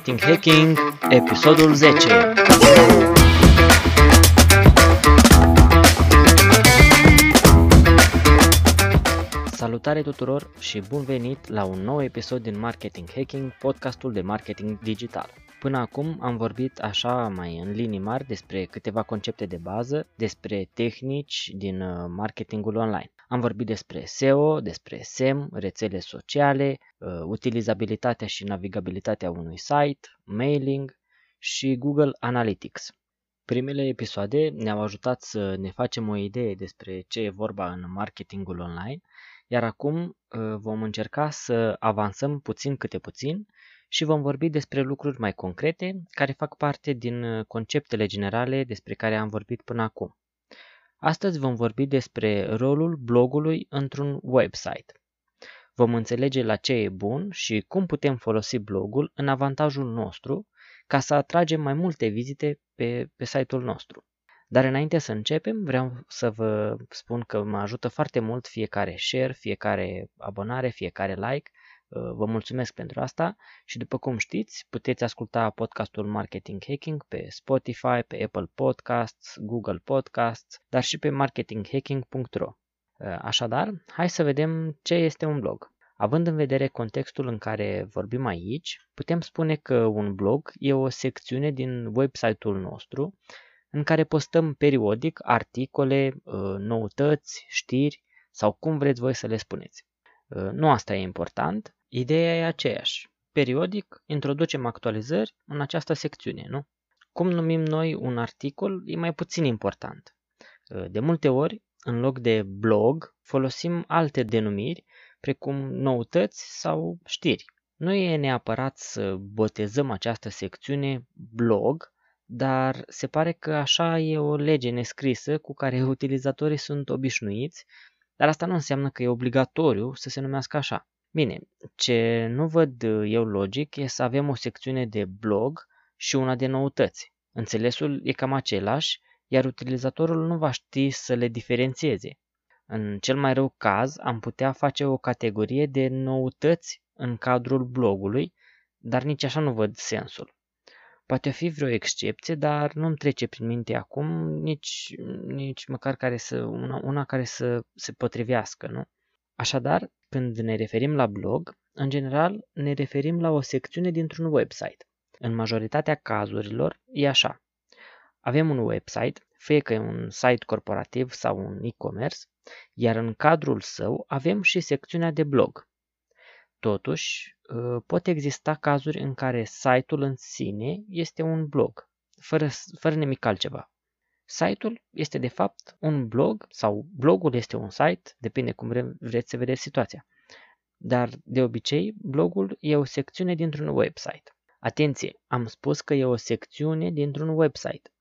Marketing Hacking, episodul 10. Salutare tuturor și bun venit la un nou episod din Marketing Hacking, podcastul de marketing digital. Până acum am vorbit așa mai în linii mari despre câteva concepte de bază, despre tehnici din uh, marketingul online. Am vorbit despre SEO, despre SEM, rețele sociale, uh, utilizabilitatea și navigabilitatea unui site, mailing și Google Analytics. Primele episoade ne-au ajutat să ne facem o idee despre ce e vorba în marketingul online, iar acum uh, vom încerca să avansăm puțin câte puțin și vom vorbi despre lucruri mai concrete care fac parte din uh, conceptele generale despre care am vorbit până acum. Astăzi vom vorbi despre rolul blogului într-un website. Vom înțelege la ce e bun și cum putem folosi blogul în avantajul nostru ca să atragem mai multe vizite pe, pe site-ul nostru. Dar înainte să începem, vreau să vă spun că mă ajută foarte mult fiecare share, fiecare abonare, fiecare like Uh, vă mulțumesc pentru asta și după cum știți, puteți asculta podcastul Marketing Hacking pe Spotify, pe Apple Podcasts, Google Podcasts, dar și pe marketinghacking.ro. Uh, așadar, hai să vedem ce este un blog. Având în vedere contextul în care vorbim aici, putem spune că un blog e o secțiune din website-ul nostru în care postăm periodic articole, uh, noutăți, știri sau cum vreți voi să le spuneți. Nu asta e important, Ideea e aceeași. Periodic introducem actualizări în această secțiune, nu? Cum numim noi un articol e mai puțin important. De multe ori, în loc de blog, folosim alte denumiri, precum noutăți sau știri. Nu e neapărat să botezăm această secțiune blog, dar se pare că așa e o lege nescrisă cu care utilizatorii sunt obișnuiți, dar asta nu înseamnă că e obligatoriu să se numească așa. Bine, ce nu văd eu logic e să avem o secțiune de blog și una de noutăți. Înțelesul e cam același, iar utilizatorul nu va ști să le diferențieze. În cel mai rău caz, am putea face o categorie de noutăți în cadrul blogului, dar nici așa nu văd sensul. Poate fi vreo excepție, dar nu-mi trece prin minte acum nici, nici măcar care să, una, una care să se potrivească, nu? Așadar, când ne referim la blog, în general ne referim la o secțiune dintr-un website. În majoritatea cazurilor e așa. Avem un website, fie că e un site corporativ sau un e-commerce, iar în cadrul său avem și secțiunea de blog. Totuși, ă, pot exista cazuri în care site-ul în sine este un blog, fără, fără nimic altceva. Site-ul este de fapt un blog sau blogul este un site, depinde cum vreți să vedeți situația. Dar de obicei, blogul e o secțiune dintr-un website. Atenție, am spus că e o secțiune dintr-un website.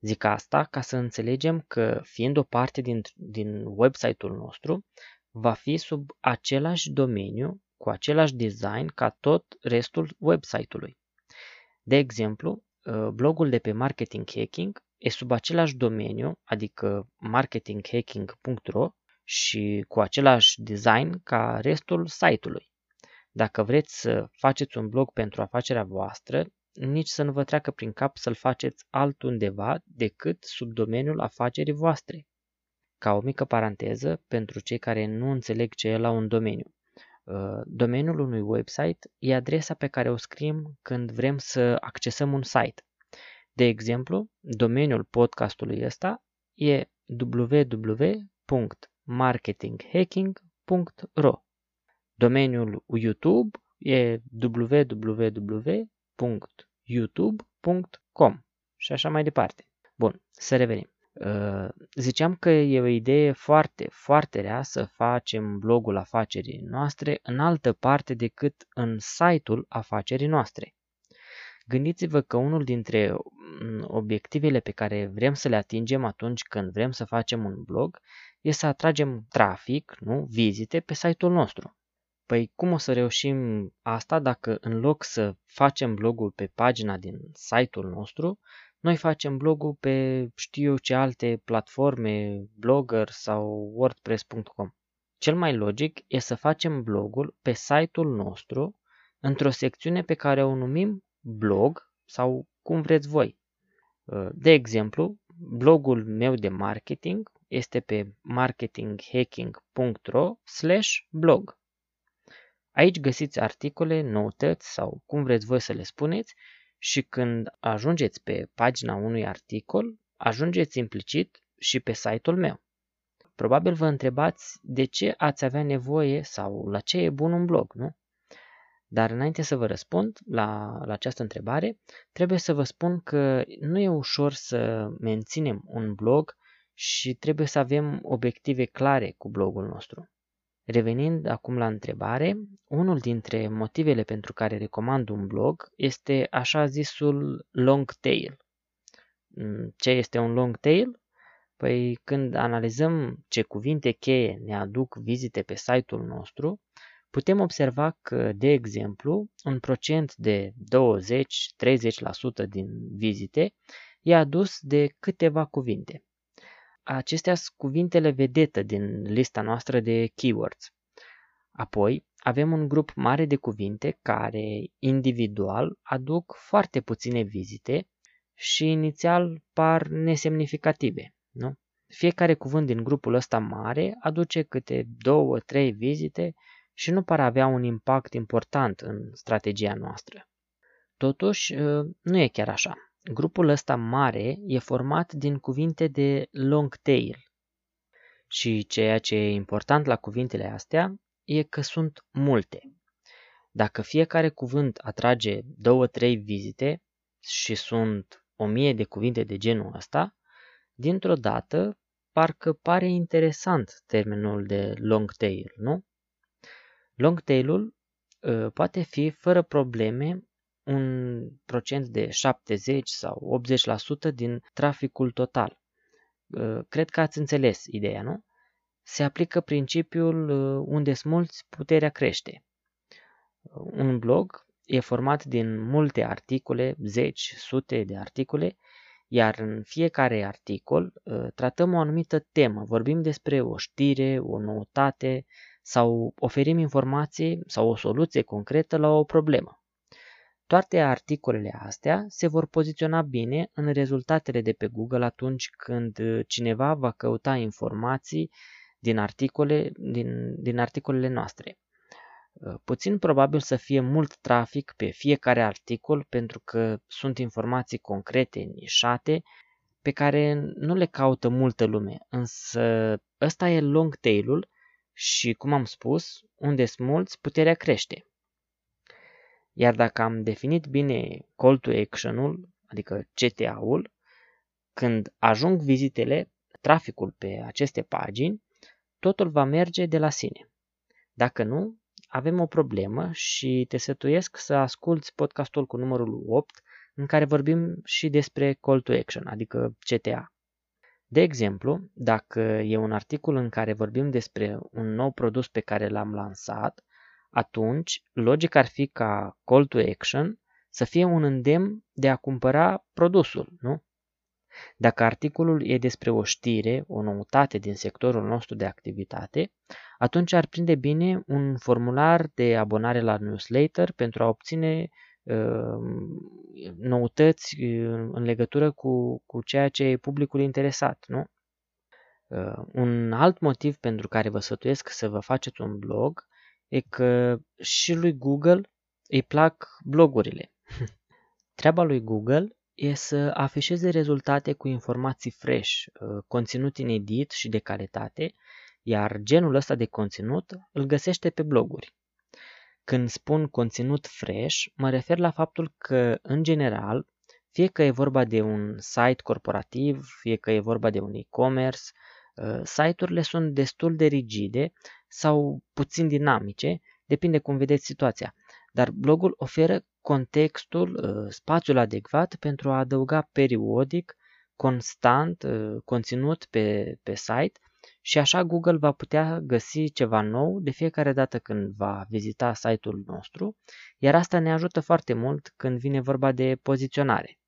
Zic asta ca să înțelegem că, fiind o parte din, din website-ul nostru, va fi sub același domeniu, cu același design ca tot restul website-ului. De exemplu, blogul de pe Marketing Hacking e sub același domeniu, adică marketinghacking.ro și cu același design ca restul site-ului. Dacă vreți să faceți un blog pentru afacerea voastră, nici să nu vă treacă prin cap să-l faceți altundeva decât sub domeniul afacerii voastre. Ca o mică paranteză, pentru cei care nu înțeleg ce e la un domeniu. Uh, domeniul unui website e adresa pe care o scriem când vrem să accesăm un site. De exemplu, domeniul podcastului ăsta e www.marketinghacking.ro Domeniul YouTube e www.youtube.com și așa mai departe. Bun, să revenim. Uh, ziceam că e o idee foarte, foarte rea să facem blogul afacerii noastre în altă parte decât în site-ul afacerii noastre. Gândiți-vă că unul dintre mm, obiectivele pe care vrem să le atingem atunci când vrem să facem un blog e să atragem trafic, nu, vizite pe site-ul nostru. Păi cum o să reușim asta dacă în loc să facem blogul pe pagina din site-ul nostru, noi facem blogul pe știu eu ce alte platforme, Blogger sau WordPress.com. Cel mai logic e să facem blogul pe site-ul nostru într-o secțiune pe care o numim blog sau cum vreți voi. De exemplu, blogul meu de marketing este pe marketinghacking.ro blog. Aici găsiți articole, noutăți sau cum vreți voi să le spuneți și când ajungeți pe pagina unui articol, ajungeți implicit și pe site-ul meu. Probabil vă întrebați de ce ați avea nevoie sau la ce e bun un blog, nu? Dar înainte să vă răspund la, la această întrebare, trebuie să vă spun că nu e ușor să menținem un blog și trebuie să avem obiective clare cu blogul nostru. Revenind acum la întrebare, unul dintre motivele pentru care recomand un blog este așa zisul long tail. Mm, ce este un long tail? Păi când analizăm ce cuvinte cheie ne aduc vizite pe site-ul nostru, putem observa că, de exemplu, un procent de 20-30% din vizite e adus de câteva cuvinte. Acestea sunt cuvintele vedetă din lista noastră de keywords. Apoi, avem un grup mare de cuvinte care, individual, aduc foarte puține vizite și inițial par nesemnificative. Nu? Fiecare cuvânt din grupul ăsta mare aduce câte două, trei vizite și nu par avea un impact important în strategia noastră. Totuși, nu e chiar așa. Grupul ăsta mare e format din cuvinte de long tail. Și ceea ce e important la cuvintele astea e că sunt multe. Dacă fiecare cuvânt atrage două-trei vizite și sunt o mie de cuvinte de genul ăsta, dintr-o dată parcă pare interesant termenul de long tail, nu? Long tail-ul uh, poate fi fără probleme un procent de 70 sau 80% din traficul total. Uh, cred că ați înțeles ideea, nu? Se aplică principiul uh, unde sunt mulți, puterea crește. Un blog e format din multe articole, zeci, sute de articole, iar în fiecare articol uh, tratăm o anumită temă, vorbim despre o știre, o noutate sau oferim informații sau o soluție concretă la o problemă. Toate articolele astea se vor poziționa bine în rezultatele de pe Google atunci când uh, cineva va căuta informații din, articole, din, din articolele noastre. Uh, puțin probabil să fie mult trafic pe fiecare articol pentru că sunt informații concrete, nișate, pe care nu le caută multă lume, însă ăsta e long tail-ul și, cum am spus, unde sunt mulți, puterea crește. Iar dacă am definit bine call to action-ul, adică CTA-ul, când ajung vizitele, traficul pe aceste pagini, totul va merge de la sine. Dacă nu, avem o problemă și te sătuiesc să asculți podcastul cu numărul 8 în care vorbim și despre call to action, adică CTA. De exemplu, dacă e un articol în care vorbim despre un nou produs pe care l-am lansat, atunci logic ar fi ca call to action să fie un îndemn de a cumpăra produsul, nu? Dacă articolul e despre o știre, o noutate din sectorul nostru de activitate, atunci ar prinde bine un formular de abonare la newsletter pentru a obține uh, noutăți uh, în legătură cu, cu ceea ce e publicul interesat. Nu? Uh, un alt motiv pentru care vă sfătuiesc să vă faceți un blog e că și lui Google îi plac blogurile. Treaba lui Google e să afișeze rezultate cu informații fresh, uh, conținut inedit și de calitate, iar genul ăsta de conținut îl găsește pe bloguri. Când spun conținut fresh, mă refer la faptul că, în general, fie că e vorba de un site corporativ, fie că e vorba de un e-commerce, uh, site-urile sunt destul de rigide sau puțin dinamice, depinde cum vedeți situația. Dar blogul oferă contextul, uh, spațiul adecvat pentru a adăuga periodic, constant, uh, conținut pe, pe site și așa Google va putea găsi ceva nou de fiecare dată când va vizita site-ul nostru, iar asta ne ajută foarte mult când vine vorba de poziționare.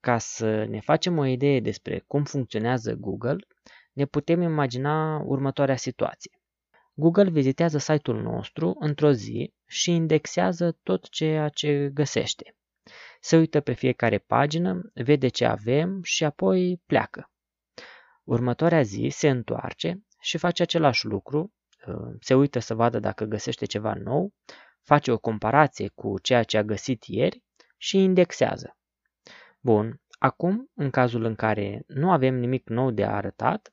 Ca să ne facem o idee despre cum funcționează Google, ne putem imagina următoarea situație. Google vizitează site-ul nostru într-o zi și indexează tot ceea ce găsește. se uită pe fiecare pagină, vede ce avem și apoi pleacă. Următoarea zi se întoarce și face același lucru, uh, se uită să vadă dacă găsește ceva nou, face o comparație cu ceea ce a găsit ieri și indexează. Bun, acum, în cazul în care nu avem nimic nou de arătat,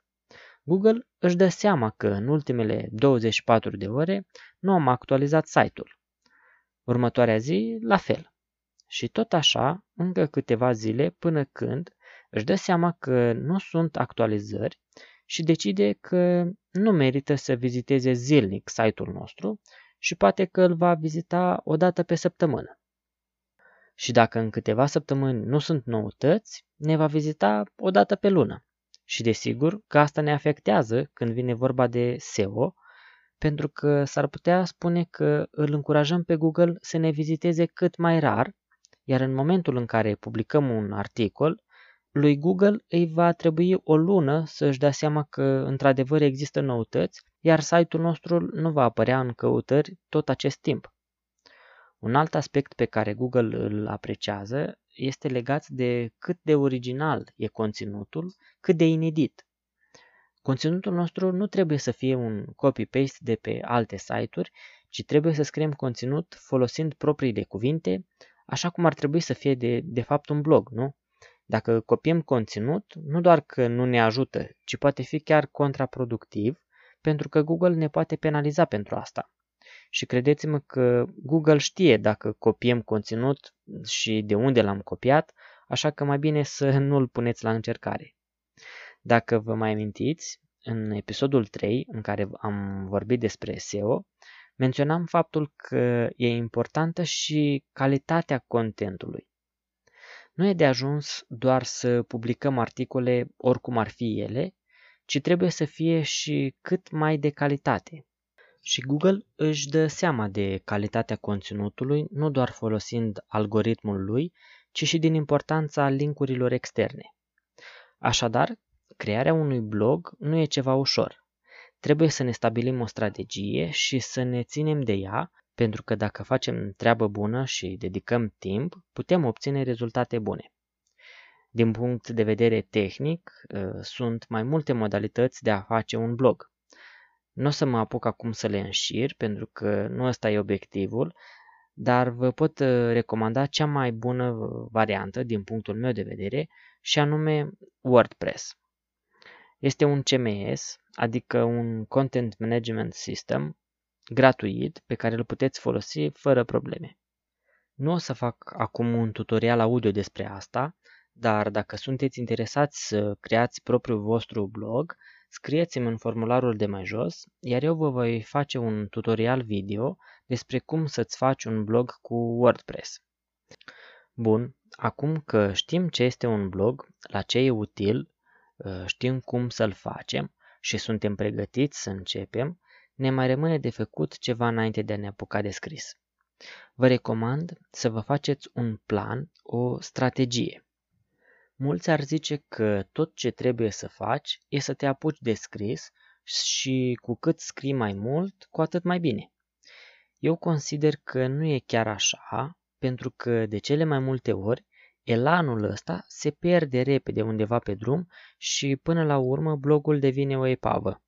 Google își dă seama că în ultimele 24 de ore nu am actualizat site-ul. Următoarea zi, la fel. Și tot așa, încă câteva zile până când își dă seama că nu sunt actualizări și decide că nu merită să viziteze zilnic site-ul nostru și poate că îl va vizita o dată pe săptămână. Și dacă în câteva săptămâni nu sunt noutăți, ne va vizita o dată pe lună. Și desigur că asta ne afectează când vine vorba de SEO, pentru că s-ar putea spune că îl încurajăm pe Google să ne viziteze cât mai rar, iar în momentul în care publicăm un articol, lui Google îi va trebui o lună să își dea seama că într-adevăr există noutăți, iar site-ul nostru nu va apărea în căutări tot acest timp. Un alt aspect pe care Google îl apreciază este legat de cât de original e conținutul, cât de inedit. Conținutul nostru nu trebuie să fie un copy-paste de pe alte site-uri, ci trebuie să scriem conținut folosind propriile cuvinte, așa cum ar trebui să fie de, de fapt un blog, nu? Dacă copiem conținut, nu doar că nu ne ajută, ci poate fi chiar contraproductiv, pentru că Google ne poate penaliza pentru asta. Și credeți-mă că Google știe dacă copiem conținut și de unde l-am copiat, așa că mai bine să nu-l puneți la încercare. Dacă vă mai amintiți, în episodul 3, în care am vorbit despre SEO, menționam faptul că e importantă și calitatea contentului. Nu e de ajuns doar să publicăm articole oricum ar fi ele, ci trebuie să fie și cât mai de calitate. Și Google își dă seama de calitatea conținutului, nu doar folosind algoritmul lui, ci și din importanța linkurilor externe. Așadar, crearea unui blog nu e ceva ușor. Trebuie să ne stabilim o strategie și să ne ținem de ea, pentru că dacă facem treabă bună și dedicăm timp, putem obține rezultate bune. Din punct de vedere tehnic, ă, sunt mai multe modalități de a face un blog. Nu o să mă apuc acum să le înșir, pentru că nu ăsta e obiectivul, dar vă pot ă, recomanda cea mai bună variantă din punctul meu de vedere și anume WordPress. Este un CMS, adică un Content Management System, gratuit, pe care îl puteți folosi fără probleme. Nu o să fac acum un tutorial audio despre asta, dar dacă sunteți interesați să creați propriul vostru blog, scrieți-mi în formularul de mai jos, iar eu vă voi face un tutorial video despre cum să-ți faci un blog cu WordPress. Bun, acum că știm ce este un blog, la ce e util, ă, știm cum să-l facem și suntem pregătiți să începem, ne mai rămâne de făcut ceva înainte de a ne apuca de scris. Vă recomand să vă faceți un plan, o strategie. Mulți ar zice că tot ce trebuie să faci e să te apuci de scris și cu cât scrii mai mult, cu atât mai bine. Eu consider că nu e chiar așa, pentru că de cele mai multe ori elanul ăsta se pierde repede undeva pe drum și până la urmă blogul devine o epavă.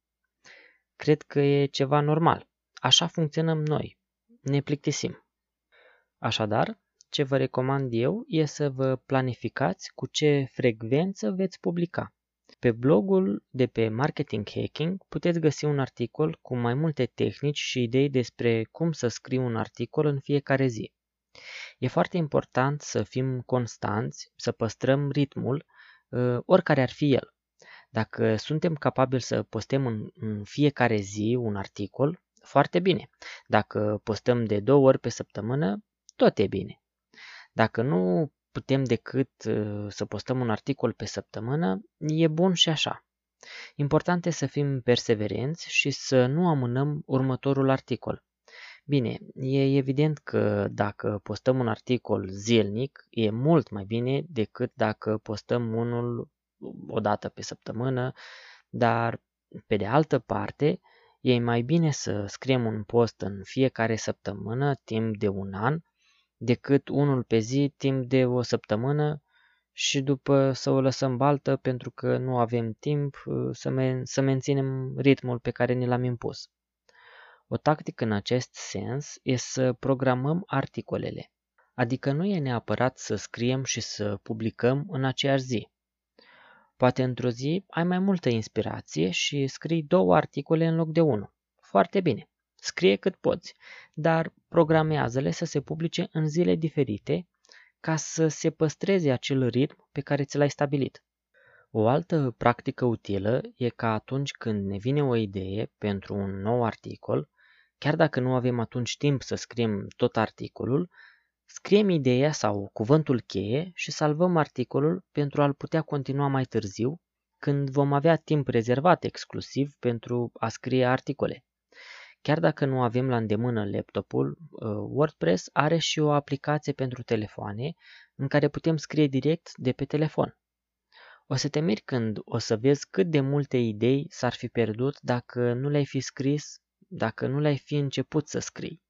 Cred că e ceva normal. Așa funcționăm noi. Ne plictisim. Așadar, ce vă recomand eu e să vă planificați cu ce frecvență veți publica. Pe blogul de pe Marketing Hacking puteți găsi un articol cu mai multe tehnici și idei despre cum să scriu un articol în fiecare zi. E foarte important să fim constanți, să păstrăm ritmul, ă, oricare ar fi el. Dacă suntem capabili să postăm în, în fiecare zi un articol, foarte bine. Dacă postăm de două ori pe săptămână, tot e bine. Dacă nu putem decât uh, să postăm un articol pe săptămână, e bun și așa. Important e să fim perseverenți și să nu amânăm următorul articol. Bine, e evident că dacă postăm un articol zilnic, e mult mai bine decât dacă postăm unul o dată pe săptămână, dar pe de altă parte, e mai bine să scriem un post în fiecare săptămână timp de un an decât unul pe zi timp de o săptămână și după să o lăsăm baltă pentru că nu avem timp uh, să, men- să menținem ritmul pe care ni l-am impus. O tactică în acest sens e să programăm articolele, adică nu e neapărat să scriem și să publicăm în aceeași zi. Poate într-o zi ai mai multă inspirație și scrii două articole în loc de unul. Foarte bine. Scrie cât poți, dar programează-le să se publice în zile diferite ca să se păstreze acel ritm pe care ți l-ai stabilit. O altă practică utilă e că atunci când ne vine o idee pentru un nou articol, chiar dacă nu avem atunci timp să scriem tot articolul, scriem ideea sau cuvântul cheie și salvăm articolul pentru a-l putea continua mai târziu, când vom avea timp rezervat exclusiv pentru a scrie articole. Chiar dacă nu avem la îndemână laptopul, uh, WordPress are și o aplicație pentru telefoane în care putem scrie direct de pe telefon. O să te miri când o să vezi cât de multe idei s-ar fi pierdut dacă nu le-ai fi scris, dacă nu le-ai fi început să scrii.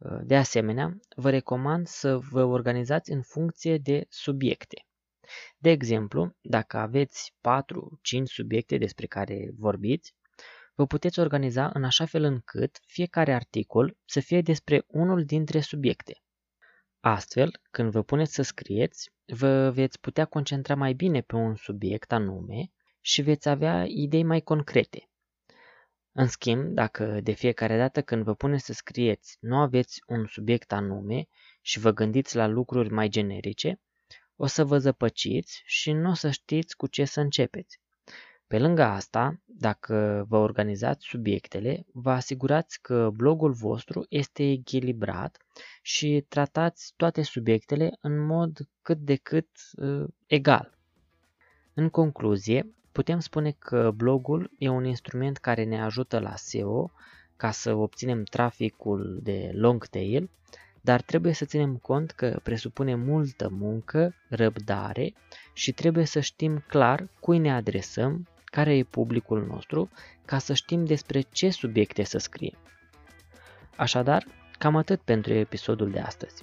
Uh, de asemenea, vă recomand să vă organizați în funcție de subiecte. De exemplu, dacă aveți 4-5 subiecte despre care vorbiți, vă puteți organiza în așa fel încât fiecare articol să fie despre unul dintre subiecte. Astfel, când vă puneți să scrieți, vă veți putea concentra mai bine pe un subiect anume și veți avea idei mai concrete. În schimb, dacă de fiecare dată când vă puneți să scrieți nu aveți un subiect anume și vă gândiți la lucruri mai generice, o să vă zăpăciți și nu o să știți cu ce să începeți. Pe lângă asta, dacă vă organizați subiectele, vă asigurați că blogul vostru este echilibrat și tratați toate subiectele în mod cât de cât uh, egal. În concluzie, putem spune că blogul e un instrument care ne ajută la SEO ca să obținem traficul de long tail, dar trebuie să ținem cont că presupune multă muncă, răbdare și trebuie să știm clar cui ne adresăm care e publicul nostru, ca să știm despre ce subiecte să scriem. Așadar, cam atât pentru episodul de astăzi.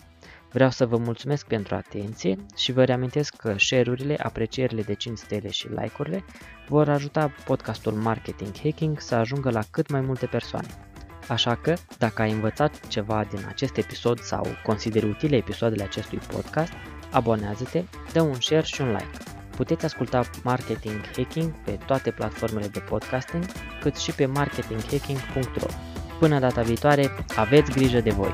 Vreau să vă mulțumesc pentru atenție și vă reamintesc că share-urile, aprecierile de 5 stele și like-urile vor ajuta podcastul Marketing Hacking să ajungă la cât mai multe persoane. Așa că, dacă ai învățat ceva din acest episod sau consideri utile episoadele acestui podcast, abonează-te, dă un share și un like. Puteți asculta Marketing Hacking pe toate platformele de podcasting, cât și pe marketinghacking.ro. Până data viitoare, aveți grijă de voi!